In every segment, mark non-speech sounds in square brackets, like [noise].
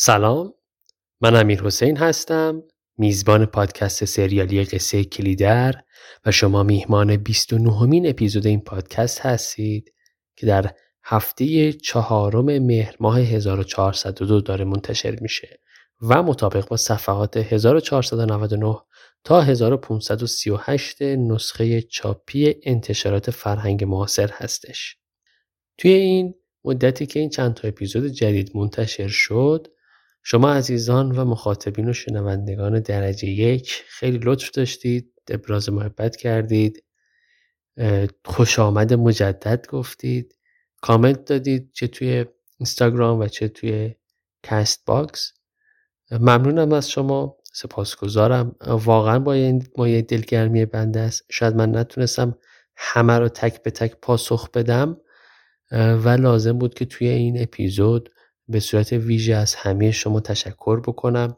سلام من امیر حسین هستم میزبان پادکست سریالی قصه کلیدر و شما میهمان 29 مین اپیزود این پادکست هستید که در هفته چهارم مهر ماه 1402 داره منتشر میشه و مطابق با صفحات 1499 تا 1538 نسخه چاپی انتشارات فرهنگ معاصر هستش. توی این مدتی که این چند تا اپیزود جدید منتشر شد شما عزیزان و مخاطبین و شنوندگان درجه یک خیلی لطف داشتید ابراز محبت کردید خوش آمد مجدد گفتید کامنت دادید چه توی اینستاگرام و چه توی کست باکس. ممنونم از شما سپاسگزارم. واقعا با این مایه دلگرمی بنده است. شاید من نتونستم همه رو تک به تک پاسخ بدم و لازم بود که توی این اپیزود به صورت ویژه از همه شما تشکر بکنم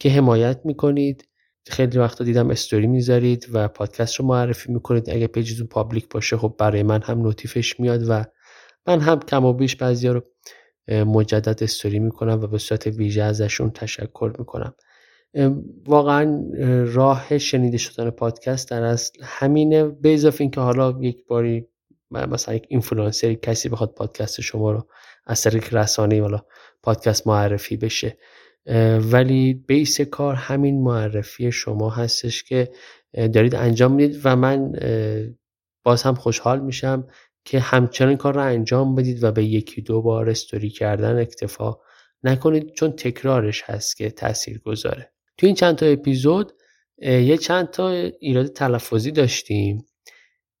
که حمایت می‌کنید. خیلی وقتا دیدم استوری می‌ذارید و پادکست رو معرفی می‌کنید. اگه page تون public باشه خب برای من هم notif ش میاد و من هم کم و بیش بعضی رو مجدد استوری می‌کنم و به صورت ویژه ازشون تشکر می‌کنم. واقعا راه شنیده شدن پادکست در اصل همینه. به اضافه اینکه حالا یک باری مثلا یک اینفلوئنسر کسی بخواد پادکست شما رو از طریق رسانه والا پادکست معرفی بشه. ولی base کار همین معرفی شما هستش که دارید انجام می‌دید و من باز هم خوشحال میشم که همچنان کار رو انجام بدید و به یکی دو بار استوری کردن اکتفا نکنید چون تکرارش هست که تاثیر گذاره تو این چند تا اپیزود یه چند تا ایراد تلفظی داشتیم.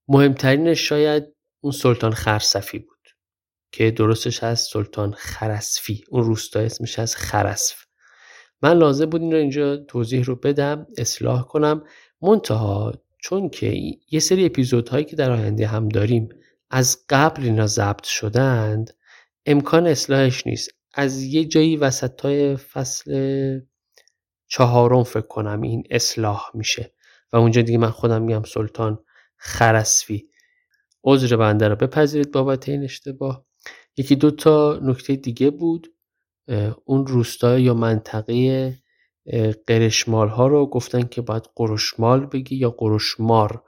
مهمترینش شاید اون سلطان خرسفی بود. که درستش هست سلطان خرسفی. اون روستا اسمش از خرسف. من لازم بود این رو اینجا توضیح رو بدم اصلاح کنم. منتها چون که یه سری اپیزودهایی که در آینده هم داریم از قبل اینا ضبط شدند امکان اصلاحش نیست. از یه جایی وسط های فصل چهارم فکر کنم این اصلاح میشه. و اونجا دیگه من خودم میگم سلطان خرسفی. عذر بنده رو بپذیرید بابت این اشتباه. یکی دو تا نکته دیگه بود اون روستا یا منطقه قرشمال ها رو گفتن که باید قرشمال بگی یا قرشمار.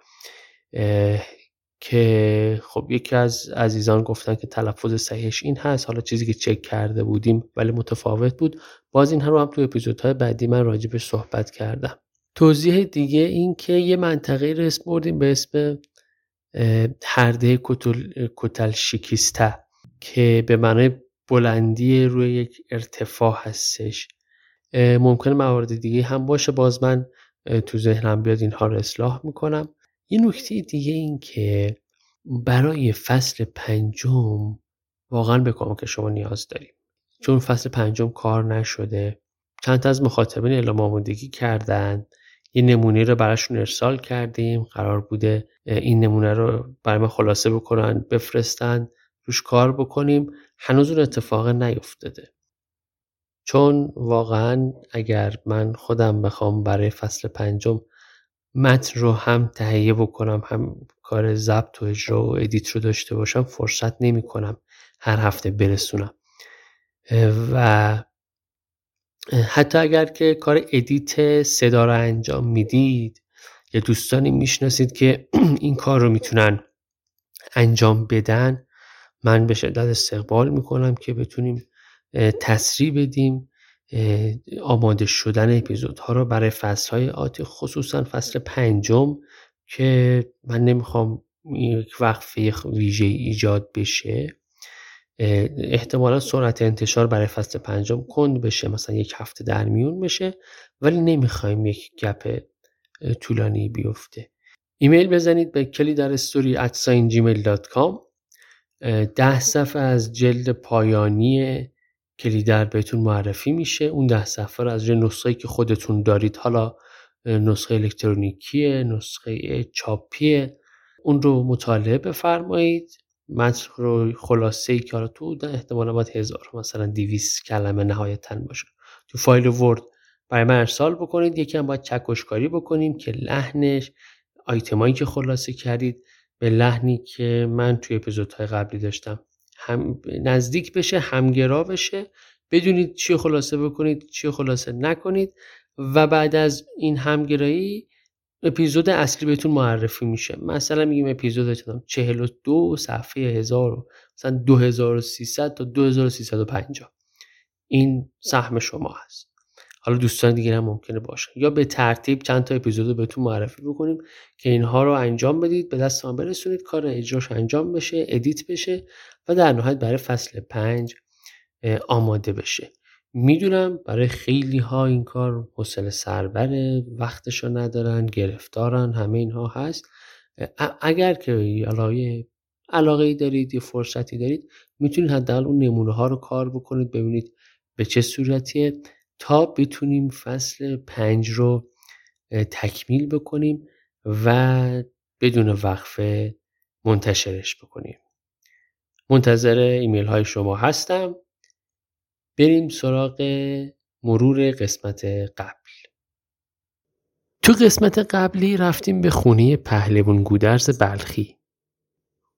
که خب یکی از عزیزان گفتن که تلفظ صحیحش این هست حالا چیزی که چک کرده بودیم ولی متفاوت بود. باز این رو هم تو اپیزودهای بعدی من راجبش صحبت کردم. توضیح دیگه این که یه منطقه رو اسم بردیم به اسم هرده کتل شکسته که به معنای بلندی روی یک ارتفاع هستش. ممکنه موارد دیگه هم باشه باز من تو ذهنم بیاد اینها رو اصلاح می‌کنم. یه نکته دیگه این که برای فصل پنجم واقعا به کمک شما نیاز داریم. چون فصل پنجم کار نشده. چند از مخاطبین اعلام آمادگی کردن. یه نمونه رو براشون ارسال کردیم. قرار بوده این نمونه رو برای ما خلاصه بکنن بفرستن. روش کار بکنیم هنوز اون اتفاق نیفتاده. چون واقعا اگر من خودم بخوام برای فصل پنجم متن رو هم تهیه بکنم هم کار ضبط و اجرا و edit رو داشته باشم فرصت نمی کنم هر هفته برسونم. و حتی اگر که کار edit صدا رو انجام می‌دید یا دوستانی می‌شناسید که [clears throat] این کار رو می‌تونن انجام بدن. من به شدت استقبال می‌کنم که بتونیم تسریع بدیم آماده شدن اپیزودها رو برای فصل های آتی خصوصا فصل پنجم که من نمی‌خوام یک وقفه ویژه ایجاد بشه. احتمالا سرعت انتشار برای فصل پنجم کند بشه مثلا یک هفته در میون بشه ولی نمی‌خوایم یک گپ طولانی بیفته. ایمیل بزنید به کلی در استوری ده صفحه از جلد پایانی کلیدر بهتون معرفی میشه. اون ده صفحه رو از روی نسخه که خودتون دارید حالا نسخه الکترونیکیه نسخه چاپیه اون رو مطالعه بفرمایید. متن رو خلاصه ای که حالا تو احتمالا باید هزار مثلا دیویس کلمه نهایتا باشه. تو فایل ورد برای من ارسال بکنید. یکی هم باید چکشکاری بکنیم که لحنش آیتمایی که خلاصه کردید. به لحنی که من توی اپیزودهای قبلی داشتم. هم نزدیک بشه همگرا بشه. بدونید چی خلاصه بکنید چی خلاصه نکنید و بعد از این همگرایی اپیزود اصلی بهتون معرفی میشه. مثلا میگیم اپیزود 42 صفحه 1000 مثلا 2300 تا 2350 این سهم شما هست. حالا دوستان دیگه هم ممکنه باشه. یا به ترتیب چند تا اپیزود رو بهتون معرفی بکنیم که اینها رو انجام بدید به دست برسونید کار اجراش انجام بشه ادیت بشه و در نهایت برای فصل پنج آماده بشه. می‌دونم برای خیلی ها این کار حوصله سربره وقتشو ندارن گرفتارن همه اینها هست. اگر که علاقه علاقه دارید یا فرصتی دارید می‌تونید حداقل اون نمونه ها رو کار بکنید ببینید به چه صورتیه. تا بتونیم فصل پنج رو تکمیل بکنیم و بدون وقفه منتشرش بکنیم. منتظر ایمیل های شما هستم. بریم سراغ مرور قسمت قبل. تو قسمت قبلی رفتیم به خونه پهلوان گودرز بلخی.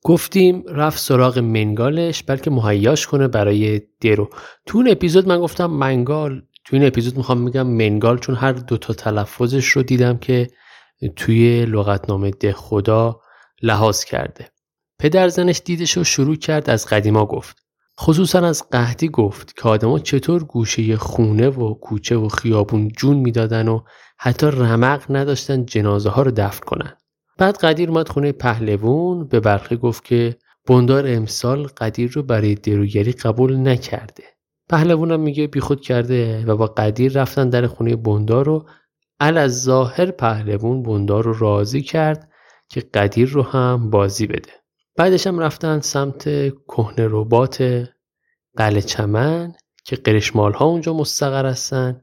گفتیم رفت سراغ منگالش بلکه مهیاش کنه برای درو. تو اون اپیزود من گفتم منگال تو این اپیزود می‌خوام میگم منگال چون هر دوتا تلفظش رو دیدم که توی لغتنامه ده خدا لحاظ کرده. پدر زنش دیدش رو شروع کرد از قدیما گفت. خصوصا از قهدی گفت که آدما چطور گوشه خونه و کوچه و خیابون جون می‌دادن و حتی رمق نداشتن جنازه ها رو دفن کنن. بعد قدیر اومد خونه پهلوون به برخی گفت که بندار امسال قدیر رو برای دروگری قبول نکرده. پهلوونم میگه بیخود کرده و با قدیر رفتن در خونه بندار رو از ظاهر پهلوون بندار رو راضی کرد که قدیر رو هم بازی بده. بعدش هم رفتن سمت کهنه ربات قلعه چمن که قرشمال ها اونجا مستقر هستن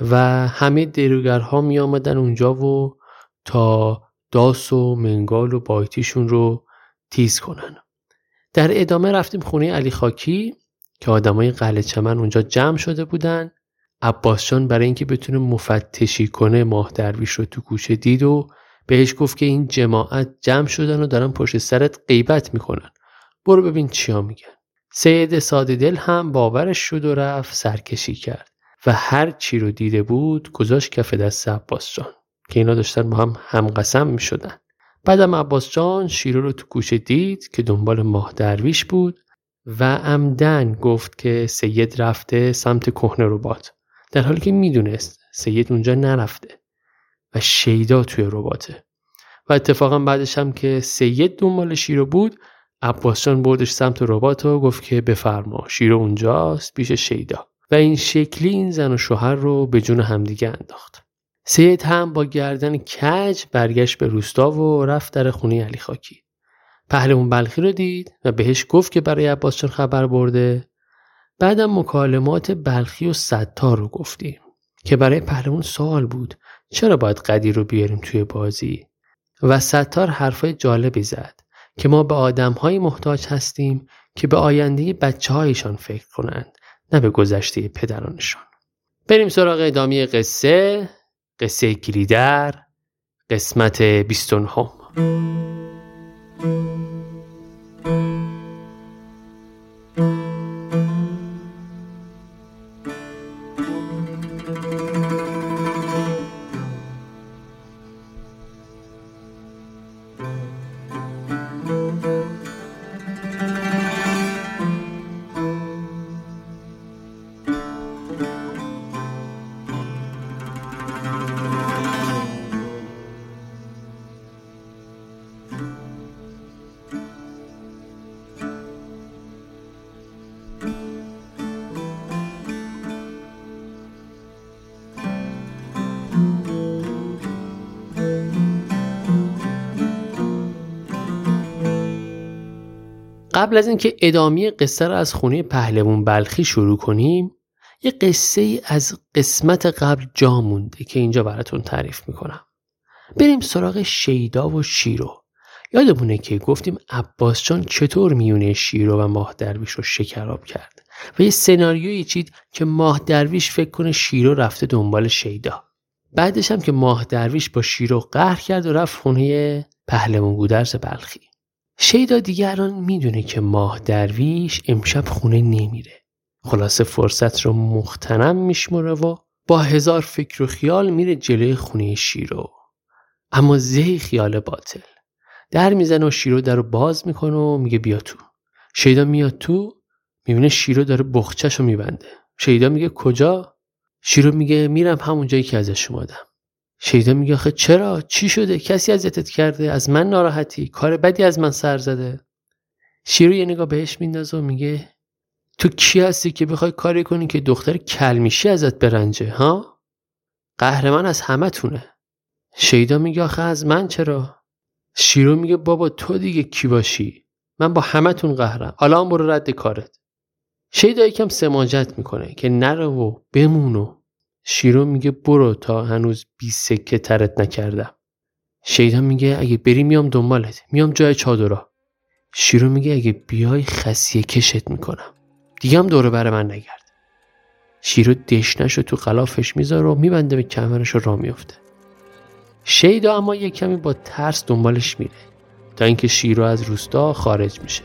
و همه دیروگرها می آمدن اونجا و تا داس و منگال و بایتیشون رو تیز کنن. در ادامه رفتیم خونه علی خاکی. که آدمای قلعه چمن اونجا جمع شده بودن. عباسشان برای اینکه بتونه مفتشی کنه ماه درویش رو تو گوشه دید و بهش گفت که این جماعت جمع شدن و دارن پشت سرت غیبت می‌کنن. برو ببین چیا میگن. سید ساده دل هم باورش شد و رفت سرکشی کرد و هر چی رو دیده بود گذاشت کف دست عباس جان که اینا داشتن با هم همقسم می شدن بعدم عباس جان شیرو رو تو گوشه دید که دنبال ماه درویش بود. و عمدن گفت که سید رفته سمت کهنه ربات در حالی که می‌دونست سید اونجا نرفته و شیدا توی رباته و اتفاقا بعدش هم که سید دنبال شیرو بود عباس جان بردش سمت ربات و گفت که بفرما شیرو اونجاست پیش شیدا. و این شکلی این زن و شوهر رو به جون همدیگه انداخت. سید هم با گردن کج برگشت به روستا و رفت در خونه علی خاکی. پهلوان بلخی رو دید و بهش گفت که برای عباس خبر برده؟ بعدم مکالمات بلخی و ستار رو گفتیم که برای پهلوان سوال بود چرا باید قدیر رو بیاریم توی بازی؟ و ستار حرفای جالبی زد که ما به آدمهایی محتاج هستیم که به آینده بچه هایشان فکر کنند نه به گذشته پدرانشان. بریم سراغ ادامه قصه قصه کلیدر قسمت 29 Thank you. قبل از اینکه ادامه قصه را از خونه پهلوان بلخی شروع کنیم یه قصه ای از قسمت قبل جا مونده که اینجا براتون تعریف می‌کنم. بریم سراغ شیدا و شیرو. یادمونه که گفتیم عباس جان چطور میونه شیرو و ماه درویش رو شکراب کرد و یه سناریویی چید که ماه درویش فکر کنه شیرو رفته دنبال شیدا. بعدش هم که ماه درویش با شیرو قهر کرد و رفت خونه پهلوان گودرز بلخی. شیدا دیگران می‌دونه که ماه درویش امشب خونه نمیره. خلاصه فرصت رو مختنم میشمره و با هزار فکر و خیال میره جلوی خونه شیرو. اما زهی خیال باطل. در می‌زنه و شیرو در رو باز می‌کنه و میگه بیا تو. شیدا میاد تو می‌بینه شیرو داره بخچش رو میبنده. شیدا میگه کجا؟ شیرو میگه میرم همون جایی که ازش اومدم. شیدا میگه آخه چرا؟ چی شده؟ کسی اذیتت کرده؟ از من ناراحتی؟ کار بدی از من سر زده؟ شیرو یه نگاه بهش میندازه و میگه تو کی هستی که بخوای کاری کنی که دختر کلمیشی ازت برنجه ها؟ قهرمان از همه تونه شیدا میگه آخه از من چرا؟ شیرو میگه بابا تو دیگه کی باشی؟ من با همتون قهرم. حالا هم برو رد کارت. شیدا یکم سماجت می‌کنه که نره و بمونو شیرو میگه برو تا هنوز بی سکه ترت نکردم. شیدا میگه اگه بری میام دنبالت. میام جای چادرها. شیرو میگه اگه بیای خسیه کشت می‌کنم. دیگه هم دوره بر من نگرد. شیرو دشنش رو تو غلافش می‌ذاره و میبنده به کمرش رو را میفته شیدا اما یک کمی با ترس دنبالش میره. تا اینکه شیرو از روستا خارج میشه.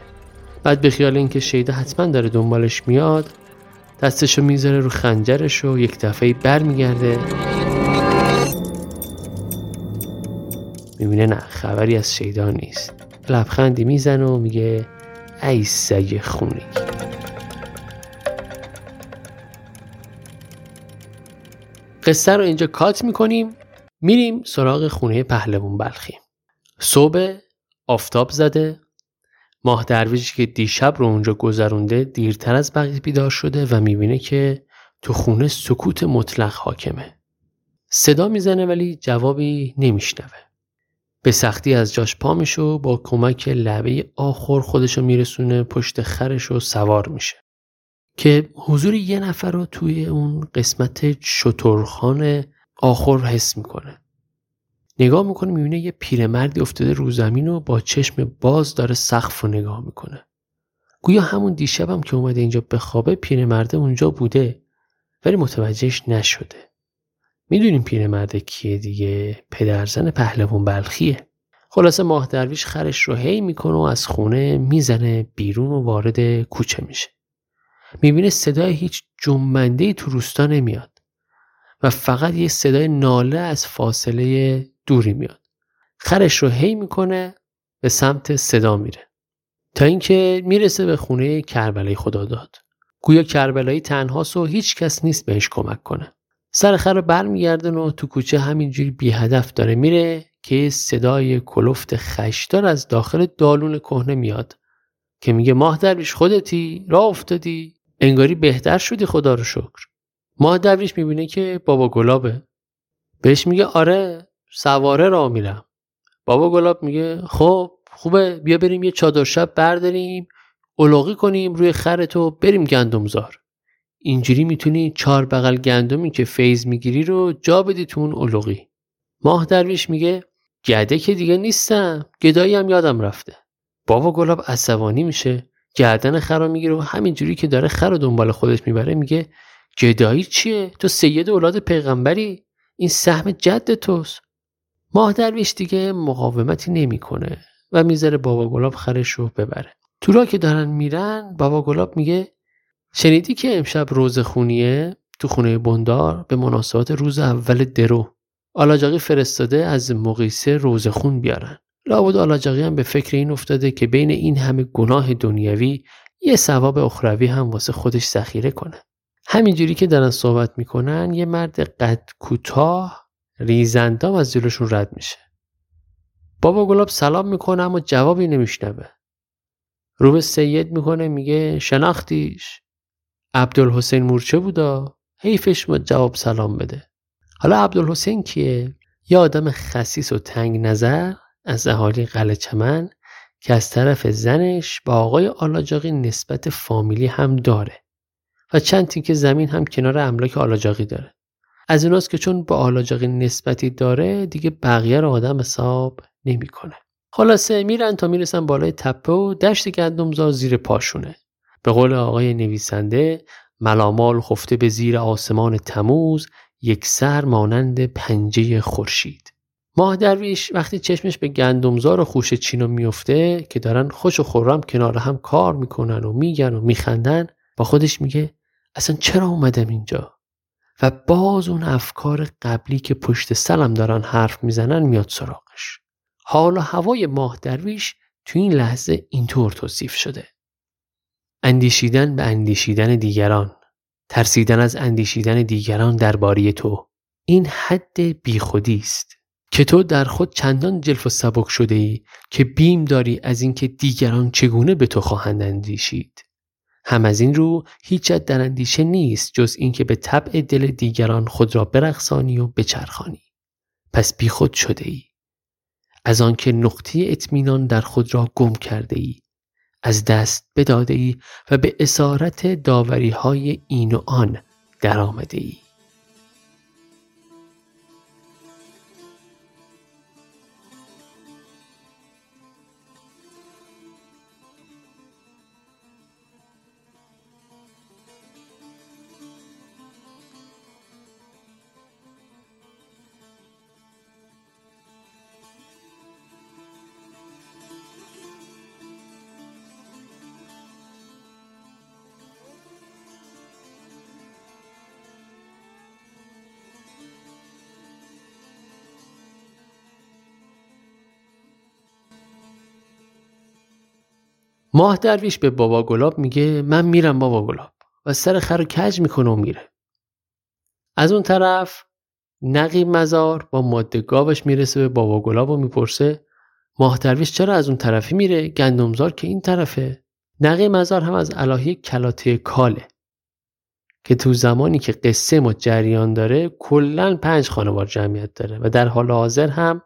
بعد به خیال اینکه شیدا حتما داره دنبالش میاد دستشو می‌ذاره رو خنجرش و یک دفعه بر میگرده می‌بینه نه خبری از شیدا نیست. لبخندی می‌زنه و میگه ای سگ خونی. قصه رو اینجا کات می‌کنیم. میریم سراغ خونه پهلوون بلخی. صبح آفتاب زده. ماه درویشی که دیشب رو اونجا گذرونده دیرتر از بقیه بیدار شده و می‌بینه که تو خونه سکوت مطلق حاکمه. صدا می‌زنه ولی جوابی نمیشنوه. به سختی از جاش پا میشه و با کمک لبه آخر خودشو میرسونه پشت خرش و سوار میشه. که حضور یه نفر رو توی اون قسمت شترخان آخر حس می‌کنه. نگاه می‌کنه می‌بینه یه پیرمردی افتاده رو زمین و با چشم باز داره سقف رو نگاه می‌کنه. گویا همون دیشبم هم که اومده اینجا بخوابه پیرمرده اونجا بوده ولی متوجهش نشده. می‌دونیم پیرمرده کیه دیگه؟ پدرزن پهلوان بلخیه. خلاصه ماه درویش خرش رو هی می‌کنه و از خونه می‌زنه بیرون و وارد کوچه میشه. می‌بینه صدای هیچ جنبنده تو روستا نمیاد و فقط یه صدای ناله از فاصله دوری میاد. خرش رو هی می‌کنه به سمت صدا میره. تا اینکه می‌رسه به خونه کربلای خدا داد گویا کربلایی تنهاست و هیچ کس نیست بهش کمک کنه. سر خر برمیگردن و تو کوچه همینجوری بی هدف داره میره که صدای کلفت خشدار از داخل دالون کهنه میاد که میگه ماه درویش خودتی؟ راه افتادی؟ انگاری بهتر شدی خدا رو شکر. ماه درویش می‌بینه که بابا گلابه. بهش میگه آره سواره را میرم. بابا گلاب میگه خب خوبه بیا بریم یه چادر شب برداریم الاغی کنیم روی خرتو بریم گندمزار. اینجوری می‌تونی چهار بغل گندمی که فیض می‌گیری رو جا بدی تو اون ماه درویش میگه گده که دیگه نیستم گدایی هم یادم رفته. بابا گلاب عصبانی میشه گردن خر رو می‌گیره و همینجوری که داره خر رو دنبال خودش می‌بره میگه گدایی چیه؟ تو سید اولاد پیغمبری این سهم جد توست. ماه درویش دیگه مقاومتی نمی‌کنه و می‌ذاره بابا گلاب خرش رو ببره. تو را که دارن میرن بابا گلاب میگه شنیدی که امشب روز خونیه؟ تو خونه بندار به مناسبت روز اول درو. آلاجاقی فرستاده از مقیسه روز خون بیارن. لابد آلاجاقی هم به فکر این افتاده که بین این همه گناه دنیوی یه ثواب اخروی هم واسه خودش ذخیره کنه. همینجوری که دارن صحبت می‌کنن یه مرد قد کوتاه ریزندام از جلوشون رد میشه. بابا گلاب سلام می‌کنه اما جوابی نمیشنوه. رو به سید می‌کنه میگه شناختیش؟ عبدالحسین مورچه بودا؟ حیفش ما جواب سلام بده. حالا عبدالحسین کیه؟ یه آدم خسیس و تنگ نظر از اهالی قلعه چمن که از طرف زنش با آقای آلاجاقی نسبت فامیلی هم داره و چند تیکه زمین هم کنار املاک آلاجاقی داره. از اوناست که چون با آلاجاقی نسبتی داره دیگه بقیه رو آدم حساب نمی‌کنه. خلاصه میرن تا می‌رسن بالای تپه و دشت گندمزار زیر پاشونه. به قول آقای نویسنده ملامال خفته به زیر آسمان تموز یک سر مانند پنجه خورشید. ماه درویش وقتی چشمش به گندمزار و خوش چینو میفته که دارن خوش و خورم کنار هم کار می‌کنن و میگن و میخندن با خودش میگه اصلا چرا اومدم اینجا؟ و باز اون افکار قبلی که پشت سرم دارن حرف می‌زنن میاد سراغش. حال و هوای ماه درویش تو این لحظه اینطور توصیف شده. اندیشیدن به اندیشیدن دیگران ترسیدن از اندیشیدن دیگران درباره تو. این حد بیخودی است که تو در خود چندان جلف و سبک شده ای که بیم داری از اینکه دیگران چگونه به تو خواهند اندیشید. هم از این رو هیچت در اندیشه نیست جز اینکه به طبع دل دیگران خود را برقصانی و بچرخانی. پس بیخود شده ای از آنکه نقطه اطمینان در خود را گم کرده ای از دست بداده ای و به اسارت داوری های این و آن در آمده ای ماه درویش به بابا گلاب میگه من میرم بابا گلاب. و سر خر کج می‌کنه و میره. از اون طرف نقی مزار با ماده گاوش می‌رسه به بابا گلاب و می‌پرسه ماه درویش چرا از اون طرفی میره؟ گندمزار که این طرفه. نقی مزار هم از الهی کلاته کاله که تو زمانی که قصه ما جریان داره کلا پنج خانوار جمعیت داره و در حال حاضر هم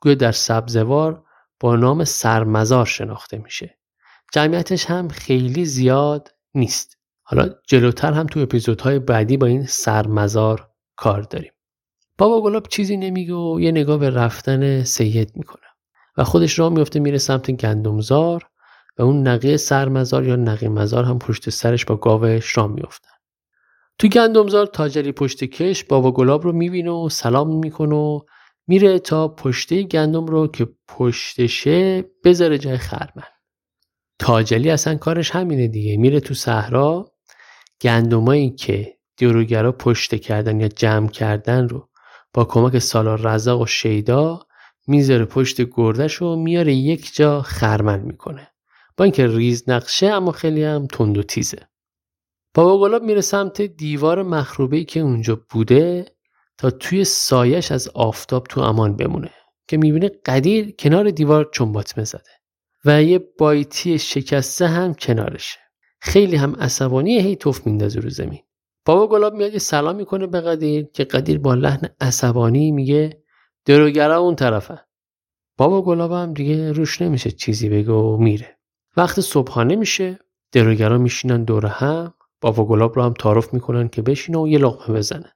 گویا در سبزوار با نام سرمزار شناخته میشه. جمعیتش هم خیلی زیاد نیست. حالا جلوتر هم تو اپیزودهای بعدی با این سرمزار کار داریم. بابا گلاب چیزی نمیگه و یه نگاه به رفتن سید می‌کنه. و خودش را میفته میره سمت گندمزار و اون نقیه سرمزار یا نقی مزار هم پشت سرش با گاوش را میفتن تو گندمزار تاجری پشت کش بابا گلاب رو می‌بینه و سلام می‌کنه و میره تا پشته گندم رو که پشتشه بذاره جای خرمن. تاجلی اصلا کارش همینه دیگه. میره تو صحرا گندمایی که دیروگرا پشته کردن یا جمع کردن رو با کمک سالار رزاق و شیدا می‌ذاره پشت گردش و میاره یک جا خرمن می‌کنه. با اینکه ریز نقشه اما خیلی هم تند و تیزه. بابا گلاب میره سمت دیوار مخروبه که اونجا بوده تا توی سایش از آفتاب تو امان بمونه که می‌بینه قدیر کنار دیوار چنباتمه زده و یه بایتی شکسته هم کنارشه. خیلی هم عصبانی هی توف میندازه رو زمین. بابا گلاب میاد یه سلام می‌کنه به قدیر که قدیر با لحن عصبانی میگه دروگرا اون طرفه. بابا گلاب هم دیگه روش نمیشه چیزی بگه و میره. وقت صبحانه میشه دروگرا میشینن دور هم بابا گلاب رو هم تعارف می‌کنن که بشینه و یه لقمه بزنه.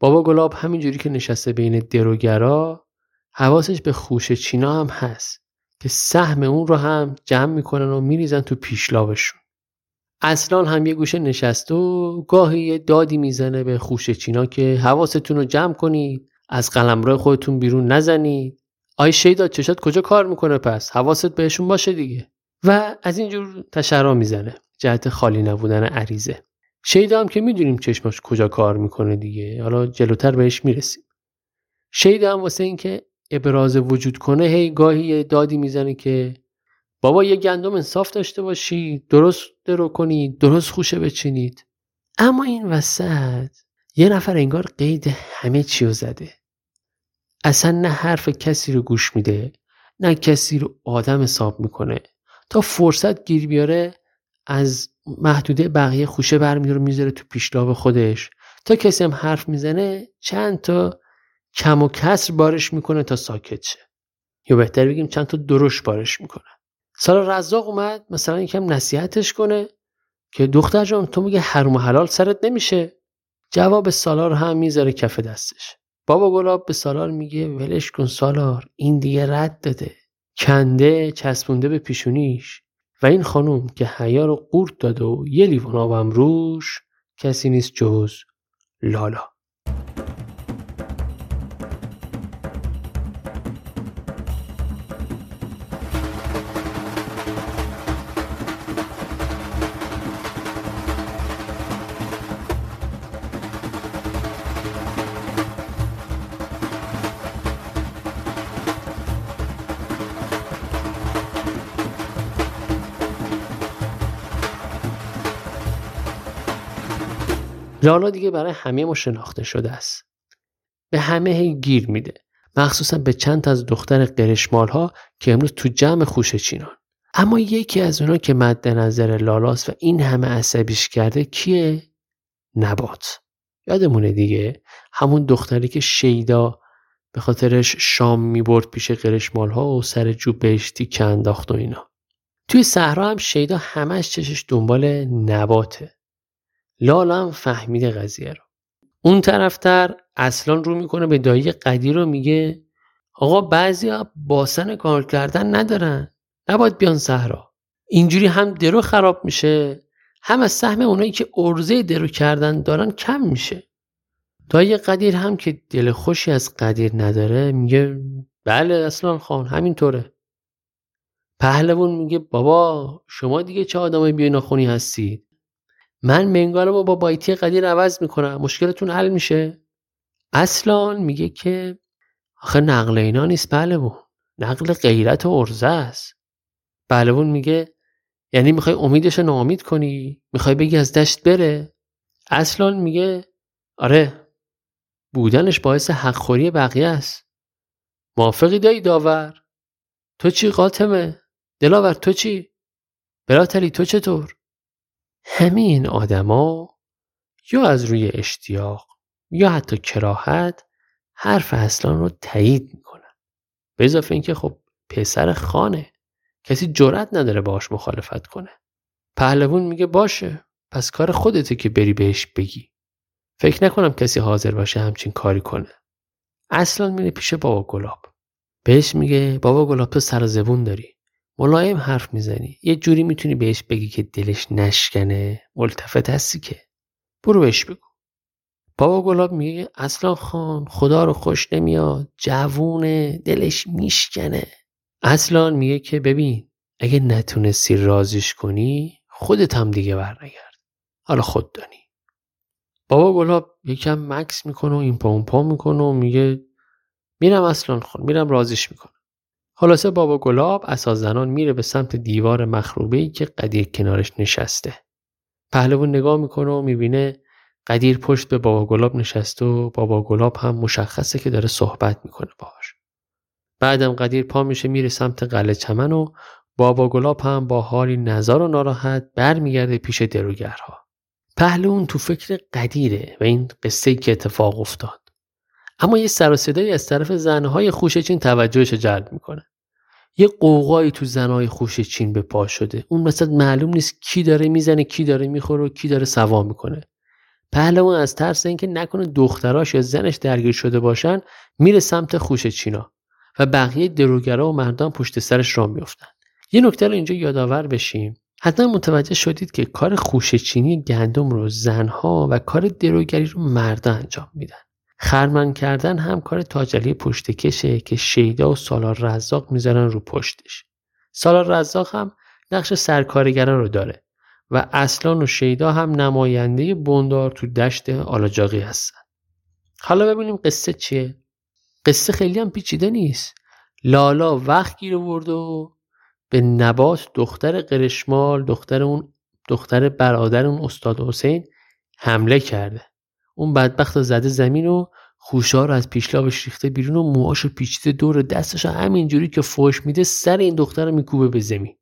بابا گلاب همینجوری که نشسته بین دروگرا حواسش به خوش چینا هم هست. که سهم اون رو هم جمع می‌کنن و میریزن تو پیشلاوشون. اصلا هم یه گوشه نشسته و گاهی یه دادی می‌زنه به خوش چینا که حواستون رو جمع کنید از قلمرو خودتون بیرون نزنید. آی شیدا چشات کجا کار می‌کنه پس؟ حواست بهشون باشه دیگه. و از اینجور تشرا می‌زنه. جهت خالی نبودن عریضه. شیدا هم که می‌دونیم چشماش کجا کار می‌کنه دیگه. حالا جلوتر بهش می‌رسیم. شیدا هم واسه اینکه ابراز وجود کنه هی گاهی دادی می‌زنه که بابا یه گندم انصاف داشته باشی درست درو کنید درست خوشه بچینید. اما این وسط یه نفر انگار قید همه چی رو زده. اصلا نه حرف کسی رو گوش میده نه کسی رو آدم حساب می‌کنه. تا فرصت گیر بیاره از محدوده بقیه خوشه برمیداره می‌ذاره تو پیشلاب خودش. تا کسی هم حرف می‌زنه چند تا کم و کسر بارش می‌کنه تا ساکت شه. یا بهتر بگیم چند تا درش بارش می‌کنه. سال رزاق اومد مثلا یکم نصیحتش کنه که دختر جان تو میگه حروم و حلال سرت نمیشه. جواب سالار هم می‌ذاره کف دستش. بابا گلاب به سالار میگه ولش کن سالار این دیگه رد داده. کنده چسبونده به پیشونیش. و این خانوم که حیا رو قورت داده و یه لیوان آبم روش کسی نیست جز لالا. لالا دیگه برای همه ما شناخته شده است. به همه گیر میده. مخصوصا به چند از دختر قرشمال ها که امروز تو جمع خوش چینان. اما یکی از اونا که مد نظر لالاست و این همه عصبیش کرده کیه؟ نبات. یادمونه دیگه؟ همون دختری که شیدا به خاطرش شام می‌برد پیش قرشمال ها و سر جو بهشتی که انداخت و اینا. توی صحرا هم شیدا همش چشش دنبال نباته. لالا هم فهمیده قضیه رو. اون طرفتر اصلا رو می‌کنه به دایی قدیر رو میگه آقا بعضی باسن کار کردن ندارن نباید بیان صحرا. اینجوری هم درو خراب میشه هم از سهم اونایی که ارزه درو کردن دارن کم میشه. دایی قدیر هم که دل خوشی از قدیر نداره میگه بله اصلا خان همینطوره. پهلوون میگه بابا شما دیگه چه آدمای بیناخونی هستید؟ من منگالمو با بایتی قدیر عوض می‌کنم. مشکلتون حل میشه؟ اصلا میگه که آخه نقل اینا نیست. پهلوون نقل غیرت و ارزه است. پهلوون میگه یعنی می‌خوای امیدش رو ناامید کنی؟ می‌خوای بگی از دشت بره؟ اصلا میگه آره. بودنش باعث حقخوری بقیه است. موافقی دایی داور؟ تو چی قاتمه؟ دلاور تو چی؟ براتلی تو چطور؟ همه این آدما یا از روی اشتیاق یا حتی کراهت حرف اصلان رو تایید می‌کنن. به اضافه اینکه خب پسر خانه. کسی جرأت نداره باش مخالفت کنه. پهلوون میگه باشه پس کار خودته که بری بهش بگی. فکر نکنم کسی حاضر باشه همچین کاری کنه. اصلا میره پیش بابا گلاب. بهش میگه بابا گلاب تو سر زبون داری. ملایم حرف می‌زنی. یه جوری می‌تونی بهش بگی که دلش نشکنه؟ ملتفت هستی که. برو بهش بگو. بابا گلاب میگه اصلا خان خدا رو خوش نمیاد. جوونه دلش میشکنه. اصلا میگه که ببین اگه نتونستی رازیش کنی خودت هم دیگه برنگرد. حالا خود دانی. بابا گلاب یکم مکس می‌کنه و این پا اون پا می‌کنه و میگه میرم اصلا خان میرم رازیش می‌کنم. خلاصه بابا گلاب اساس زنان میره به سمت دیوار مخروبه ای که قدیر کنارش نشسته. پهلوون نگاه می‌کنه و می‌بینه قدیر پشت به بابا گلاب نشسته و بابا گلاب هم مشخصه که داره صحبت می‌کنه باهاش. بعدم قدیر پا میشه میره سمت قلعه چمن و بابا گلاب هم با حالی نزار و ناراحت برمیگرده پیش دروگرها. پهلوون تو فکر قدیره و این قصه که اتفاق افتاد. اما یه سر از طرف زنهای خوشچین توجهش جلب می‌کنه. یه قوقایی تو زنهای خوشچین به پا شده. اون مثلا معلوم نیست کی داره می‌زنه کی داره می‌خوره و کی داره سوا می‌کنه. پهلوان از ترس اینکه نکنه دختراش یا زنش درگیر شده باشن میره سمت خوشچینا و بقیه دروگرا و مردان پشت سرش را میفتن یه نکته رو اینجا یادآور بشیم. حتما متوجه شدید که کار خوشچینی گندم رو زنها و کار دروگری رو مردا انجام میدن. خرمن کردن هم کار تاجلی پشت کشه که شیدا و سالار رزاق می‌ذارن رو پشتش. سالار رزاق هم نقش سرکارگران رو داره و اصلان و شیدا هم نماینده بندار تو دشت آلاجاقی هستن. حالا ببینیم قصه چیه؟ قصه خیلی هم پیچیده نیست. لالا وقت گیر ورد و به نبات دختر قرشمال دختر اون دختر برادر اون استاد حسین حمله کرده. اون بدبخت زده زمین و خوشا رو از پیشلابش ریخته بیرون و موهاشو پیچیده دور دستش همینجوری که فوش میده سر این دختر رو میکوبه به زمین.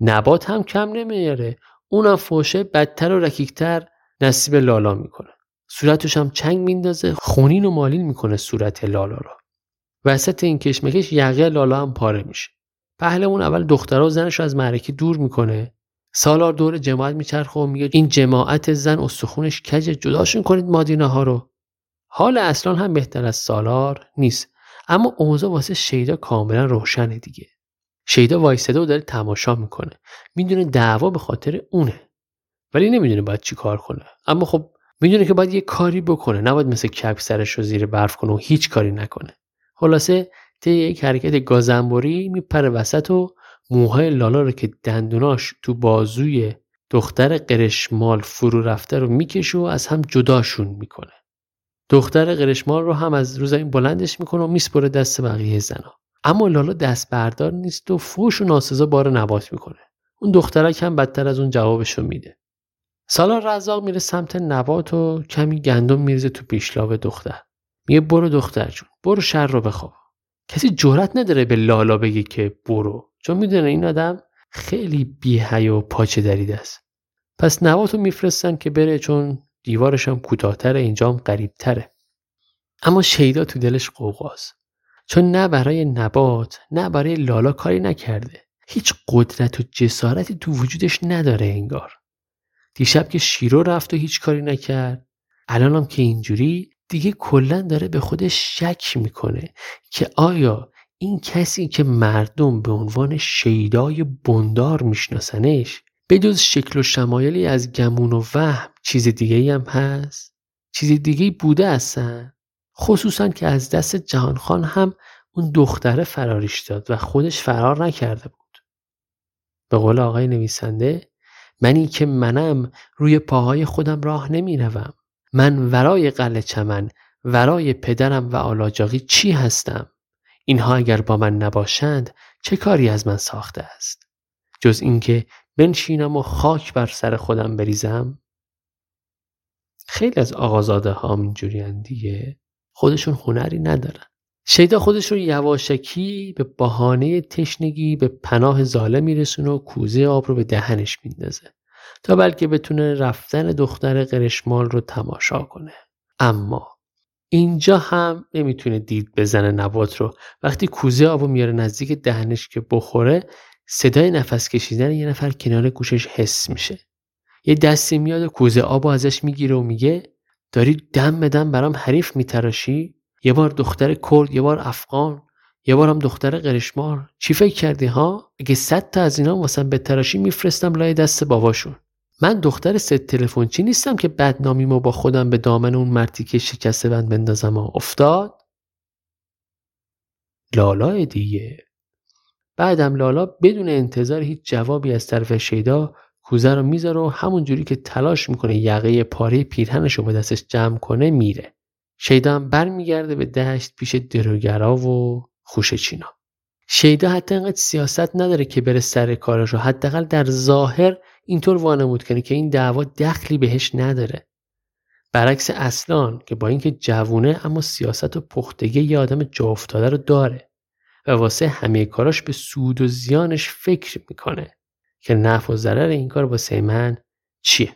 نبات هم کم نمیاره. اونم فوشه بدتر و رکیکتر نصیب لالا می‌کنه. صورتش هم چنگ میندازه خونین و مالین می‌کنه صورت لالا رو. وسط این کشمکش یقه لالا هم پاره میشه. پهلمون اول دخترها و زنش رو از معرکه دور می‌کنه. سالار دور جماعت میچرخه و میگه این جماعت زن استخونش کج جداشون کنید مادینه ها رو. حال اصلا هم بهتر از سالار نیست. اما اوضاع واسه شیدا کاملا روشنه دیگه. شیدا وایستده و داره تماشا می‌کنه. می‌دونه دعوا به خاطر اونه. ولی نمی‌دونه باید چی کار کنه. اما خب می‌دونه که باید یه کاری بکنه. نباید مثل کپ سرش رو زیر برف کنه و هیچ کاری نکنه. خلاصه طی یک حرکت گازنبوری میپره وسط و موهای لالا رو که دندوناش تو بازوی دختر قرشمال فرو رفته رو می‌کشه و از هم جداشون می‌کنه. دختر قرشمال رو هم از روز این بلندش می‌کنه و میسپره دست بقیه زنا. اما لالا دست بردار نیست و فوش و ناسزا بار نبات می‌کنه. اون دخترک هم بدتر از اون جوابش رو میده. سالار رزاق میره سمت نبات و کمی گندم میریزه تو پیشلاو دختر. میگه برو دختر جون برو شهر رو بخواب. کسی جرأت نداره به لالا بگه که برو. چون می‌دونه این آدم خیلی بیهی و پاچه دریده است. پس نبات رو میفرستن که بره چون دیوارش هم کوتاهتره اینجام قریبتره. اما شیدا تو دلش قوقاست چون نه برای نبات نه برای لالا کاری نکرده. هیچ قدرت و جسارتی تو وجودش نداره انگار. دیشب که شیرو رفت و هیچ کاری نکرد. الانم که اینجوری دیگه کلا داره به خودش شک می‌کنه که آیا این کسی که مردم به عنوان شیدای بندار میشناسنش به جز شکل و شمایلی از گمون و وهم چیز دیگه هم هست؟ چیز دیگه بوده هستن؟ خصوصا که از دست جهانخان هم اون دختره فراریش داد و خودش فرار نکرده بود. به قول آقای نویسنده منی که منم روی پاهای خودم راه نمی روم. من ورای قلعه چمن ورای پدرم و آلاجاقی چی هستم؟ اینها اگر با من نباشند چه کاری از من ساخته است؟ جز اینکه بنشینم و خاک بر سر خودم بریزم؟ خیلی از آقازاده ها اینجوری دیگه خودشون هنری ندارن. شیدا خودش رو یواشکی به بهانه تشنگی به پناه ظالم میرسونه و کوزه آب رو به دهنش میندازه تا بلکه بتونه رفتن دختر قرشمال رو تماشا کنه. اما اینجا هم نمی‌تونه دید بزنه نبات رو. وقتی کوزه آب رو میاره نزدیک دهنش که بخوره صدای نفس کشیدن یه نفر کنار گوشش حس میشه. یه دستی میاد و کوزه آب ازش می‌گیره و میگه داری دم بدم برام حریف میتراشی؟ یه بار دختر کرد یه بار افغان یه بار هم دختر قرشمار چی فکر کردی ها؟ اگه صد تا از اینا واسم به تراشی میفرستم لای دست باباشون. من دختر ست چی نیستم که بدنامیمو با خودم به دامن اون مرتی که شکسته بند بندازم و افتاد. لالا دیگه. بعدم لالا بدون انتظار هیچ جوابی از طرف شیدا کوزه رو می‌ذاره و همون جوری که تلاش می‌کنه یقه پاره پیرهنش رو به دستش جمع کنه میره. شیدا هم برمیگرده به دشت پیش دروگرا و خوش چینا. شیدا حتی اینقدر سیاست نداره که بره سر کارش رو حداقل در ظاهر اینطور وانمود کنه که این دعوا دخلی بهش نداره. برعکس اصلان که با اینکه جوونه اما سیاست و پختگی یه آدم جا افتاده رو داره و واسه همه کاراش به سود و زیانش فکر می‌کنه که نفع و ضرر این کار واسه من چیه؟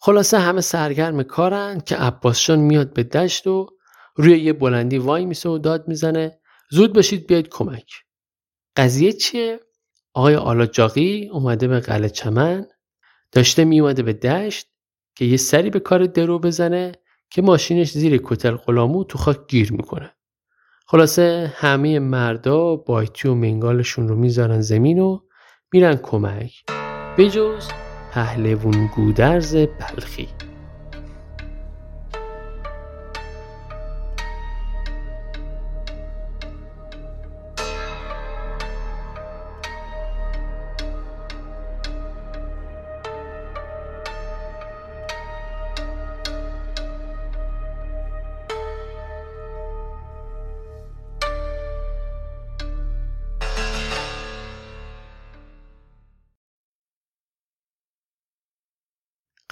خلاصه همه سرگرم کارن که عباسشان میاد به دشت و روی یه بلندی وای میسه و داد می‌زنه. زود باشید بیاید کمک. قضیه چیه؟ آقای آلاجاقی اومده به قلعه چمن. داشته میومده به دشت که یه سری به کار درو بزنه که ماشینش زیر کتل غلامو تو خاک گیر می‌کنه. خلاصه همه مردا بایتی و منگالشون رو می‌ذارن زمین و میرن کمک. بجز پهلوون گودرز بلخی.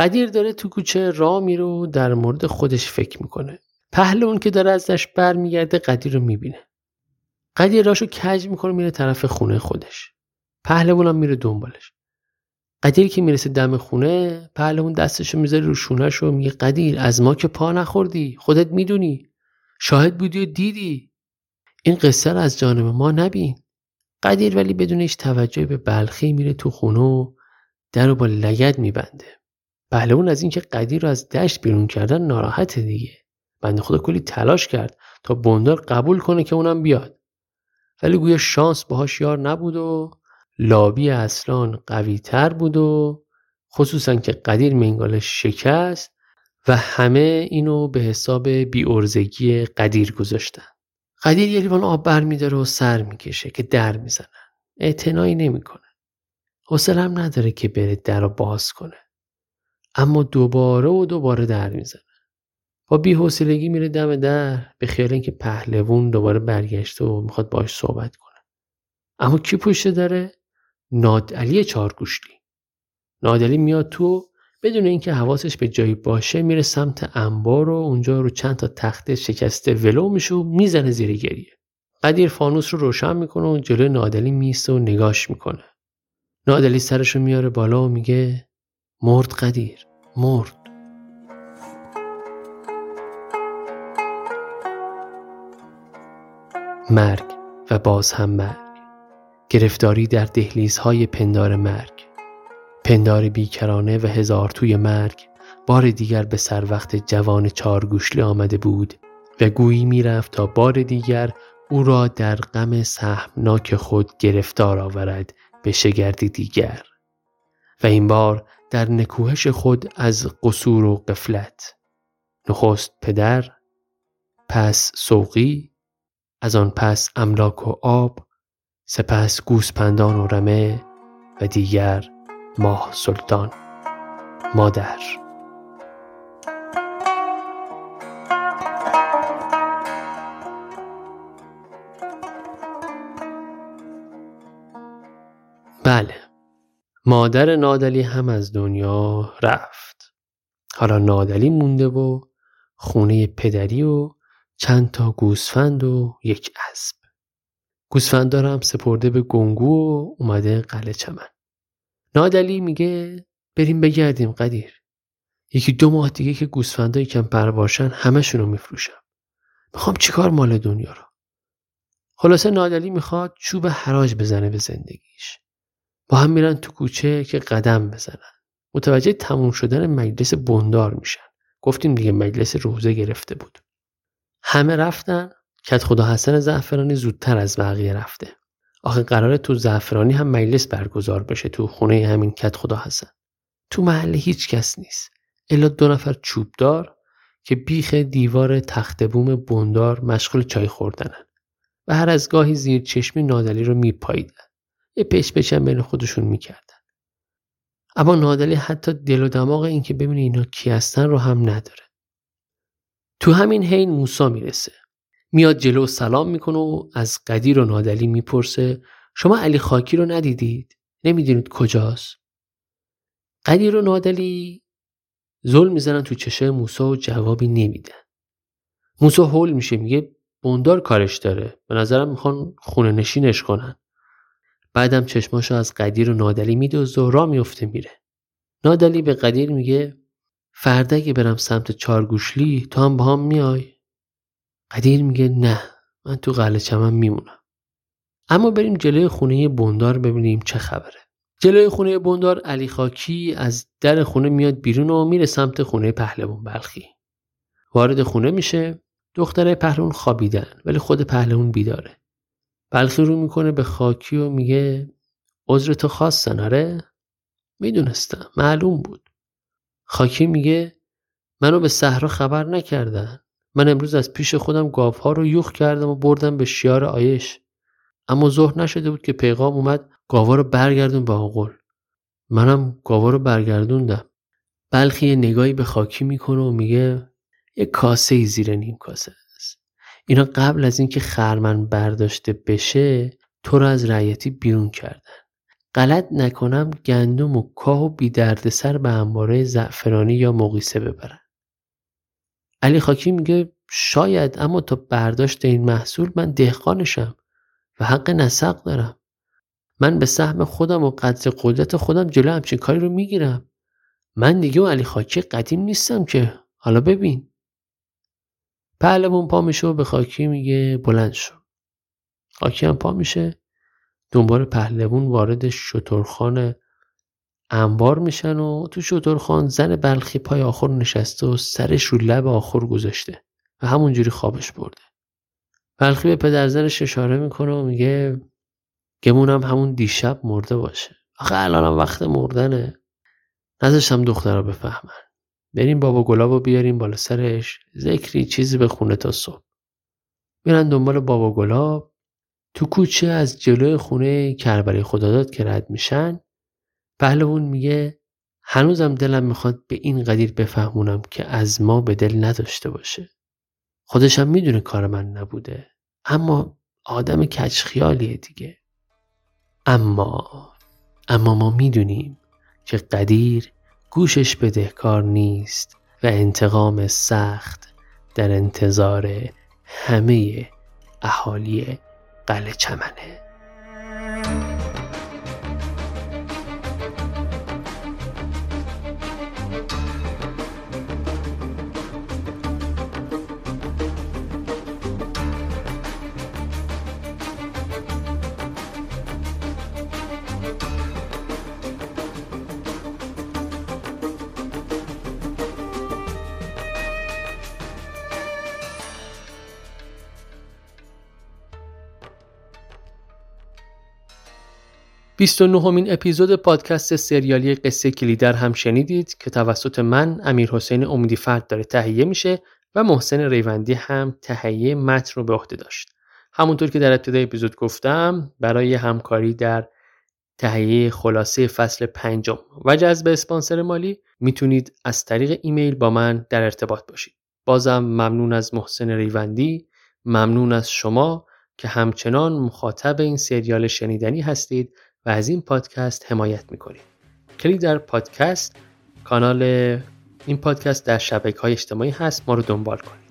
قدیر داره تو کوچه راه میره و در مورد خودش فکر می‌کنه. پهلوان که داره ازش برمیگرده قدیر رو می‌بینه. قدیر راشو کج می‌کنه میره طرف خونه خودش. پهلوان هم میره دنبالش. قدیر که می‌رسه دم خونه پهلوان دستشو می‌ذاره رو شونهش و میگه قدیر از ما که پا نخوردی خودت می‌دونی. شاهد بودی و دیدی. این قصه رو از جانب ما نبین. قدیر ولی بدون هیچ توجهی به بلخی میره تو خونه و در رو با لگد میبنده. پهلوان از اینکه قدیر رو از دشت بیرون کردن ناراحت دیگه. بنده خدا کلی تلاش کرد تا بندار قبول کنه که اونم بیاد. ولی گویا شانس باهاش یار نبود و لابی اصلان قوی تر بود و خصوصا که قدیر منگالش شکست و همه اینو به حساب بیورزگی قدیر گذاشتن. قدیر یه لیوان آب بر میداره و سر می‌کشه که در می‌زنن. اعتنایی نمی‌کنه. حوصلم نداره که بره در رو باز کنه. اما دوباره و دوباره در می‌زنه. با بیحوصلگی میره دم در به خیال اینکه پهلوون دوباره برگشته و می‌خواد باش صحبت کنه. اما کی پشت داره؟ نادعلی چارگوشتی. نادعلی میاد تو بدون اینکه حواسش به جایی باشه میره سمت انبار و اونجا رو چند تا تخت شکسته ولو میشه و می‌زنه زیر گریه. قدیر فانوس رو روشن می‌کنه و جلوی نادلی میسته و نگاش می‌کنه. نادلی سرش رو میاره بالا و میگه مرد قدیر مرد. مرگ و باز هم مرگ. گرفتاری در دهلیزهای پندار مرگ. پندار بیکرانه و هزار توی مرگ بار دیگر به سر وقت جوان چارگوشلی آمده بود و گویی می‌رفت تا بار دیگر او را در غم سهمناک خود گرفتار آورد به شگردی دیگر. و این بار در نکوهش خود از قصور و قفلت نخست پدر پس سوقی از آن پس املاک و آب سپس گوسپندان و رمه و دیگر ماه سلطان. مادر مادر نادلی هم از دنیا رفت. حالا نادلی مونده و خونه پدری و چند تا گوسفند و یک اسب. گوسفندا هم سپرده به گنگو و اومده قلعه چمن. نادلی میگه بریم بگردیم قدیر. یکی دو ماه دیگه که گوسفندایی کم پر باشن همشون رو میفروشم. می‌خوام چیکار مال دنیا رو؟ خلاصه نادلی می‌خواد چوب حراج بزنه به زندگیش. با هم میرن تو کوچه که قدم بزنن. متوجه تموم شدن مجلس بندار میشن. گفتیم دیگه مجلس روزه گرفته بود. همه رفتن. کت خدا حسن زعفرانی زودتر از بقیه رفته. آخه قراره تو زعفرانی هم مجلس برگزار بشه تو خونه همین کت خدا حسن. تو محله هیچ کس نیست. الا دو نفر چوبدار که بیخ دیوار تخت بوم بندار مشغول چای خوردنن. و هر از گاهی زیر چشمی نادلی رو میپاییدن. یه پیش بچن بین خودشون می‌کردن. اما نادلی حتی دل و دماغ این که ببینه اینا کی هستن رو هم نداره. تو همین حین موسا می‌رسه. میاد جلو سلام می‌کنه و از قدیر و نادلی می‌پرسه شما علی خاکی رو ندیدید؟ نمی‌دونید کجاست؟ قدیر و نادلی زل می‌زنن تو چشه موسا و جوابی نمیدن. موسا هول میشه میگه بندار کارش داره به نظرم می‌خوان خونه نشینش کنن. بعدم چشماشو از قدیر و نادلی میدوزه و را میفته میره. نادلی به قدیر میگه فردا که برم سمت چارگوشلی تو هم با هم میای؟ قدیر میگه نه من تو قلعه چمن میمونم. اما بریم جلوی خونه بندار ببینیم چه خبره. جلوی خونه بندار علی خاکی از در خونه میاد بیرون و میره سمت خونه پهلوان بلخی. وارد خونه میشه. دختره پهلوان خوابیدن ولی خود پهلوان بیداره. بلخی رو می‌کنه به خاکی و میگه عذر تو خواستن آره؟ می‌دونستم معلوم بود. خاکی میگه منو به صحرا خبر نکردن. من امروز از پیش خودم گاوها رو یوخ کردم و بردم به شیار آیش. اما ظهر نشده بود که پیغام اومد گاوا رو برگردون به آقل. منم گاوا رو برگردوندم. بلخی نگاهی به خاکی می‌کنه و میگه یه کاسه زیر نیم کاسه. اینا قبل از اینکه خرمن برداشته بشه تو رو از رعیتی بیرون کردن. غلط نکنم گندم و کاه و بی سر به انباره زعفرانی یا مقیسه ببرن. علی خاکی میگه شاید اما تا برداشت این محصول من دهقانشم و حق نسق دارم. من به سهم خودم و قدر قدرت خودم جلو همچین کاری رو می‌گیرم. من دیگه و علی خاکی قدیم نیستم که. حالا ببین. پهلوان پا میشه و به خاکی میگه بلند شو. خاکی هم پا میشه. دنبال پهلوان وارد شترخانه انبار میشن و تو شترخان زن بلخی پای آخر نشسته و سرش رو لب آخر گذاشته و همونجوری خوابش برده. بلخی به پدرزنش اشاره می‌کنه و میگه گمونم همون دیشب مرده باشه. آخه الانم وقت مردنه. نذاشتم دخترها بفهمن. بریم بابا گلابو بیاریم بالا سرش. ذکری چیزی به خونه تا صبح. میرن دنبال بابا گلاب. تو کوچه از جلوی خونه کربری خداداد که رد میشن پهلوون میگه هنوزم دلم می‌خواد به این قدیر بفهمونم که از ما به دل نداشته باشه. خودشم می‌دونه کار من نبوده. اما آدم کچ خیالیه دیگه. اما اما ما می‌دونیم که قدیر گوشش بدهکار نیست. و انتقام سخت در انتظار همه اهالی قلعه چمنه. 29 امین اپیزود پادکست سریالی قصه کلیدر هم شنیدید که توسط من امیر حسین امیدی فرد داره تهیه میشه و محسن ریوندی هم تهیه متن رو به عهده داشت. همونطور که در ابتدای اپیزود گفتم برای همکاری در تهیه خلاصه فصل پنجم و جذب اسپانسر مالی می‌تونید از طریق ایمیل با من در ارتباط باشید. بازم ممنون از محسن ریوندی، ممنون از شما که همچنان مخاطب این سریال شنیدنی هستید و از این پادکست حمایت می‌کنید کلیک در پادکست کانال این پادکست در شبکه های اجتماعی هست ما رو دنبال کنید.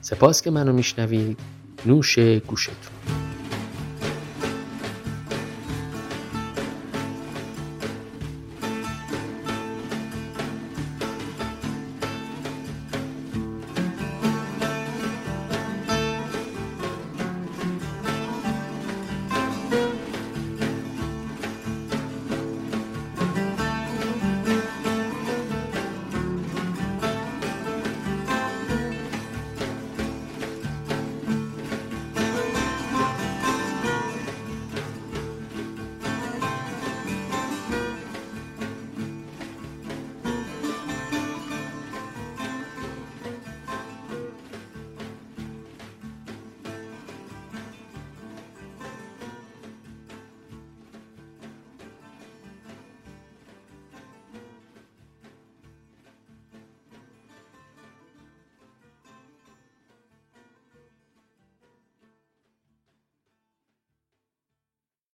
سپاس که منو میشنوید. نوش گوشتون.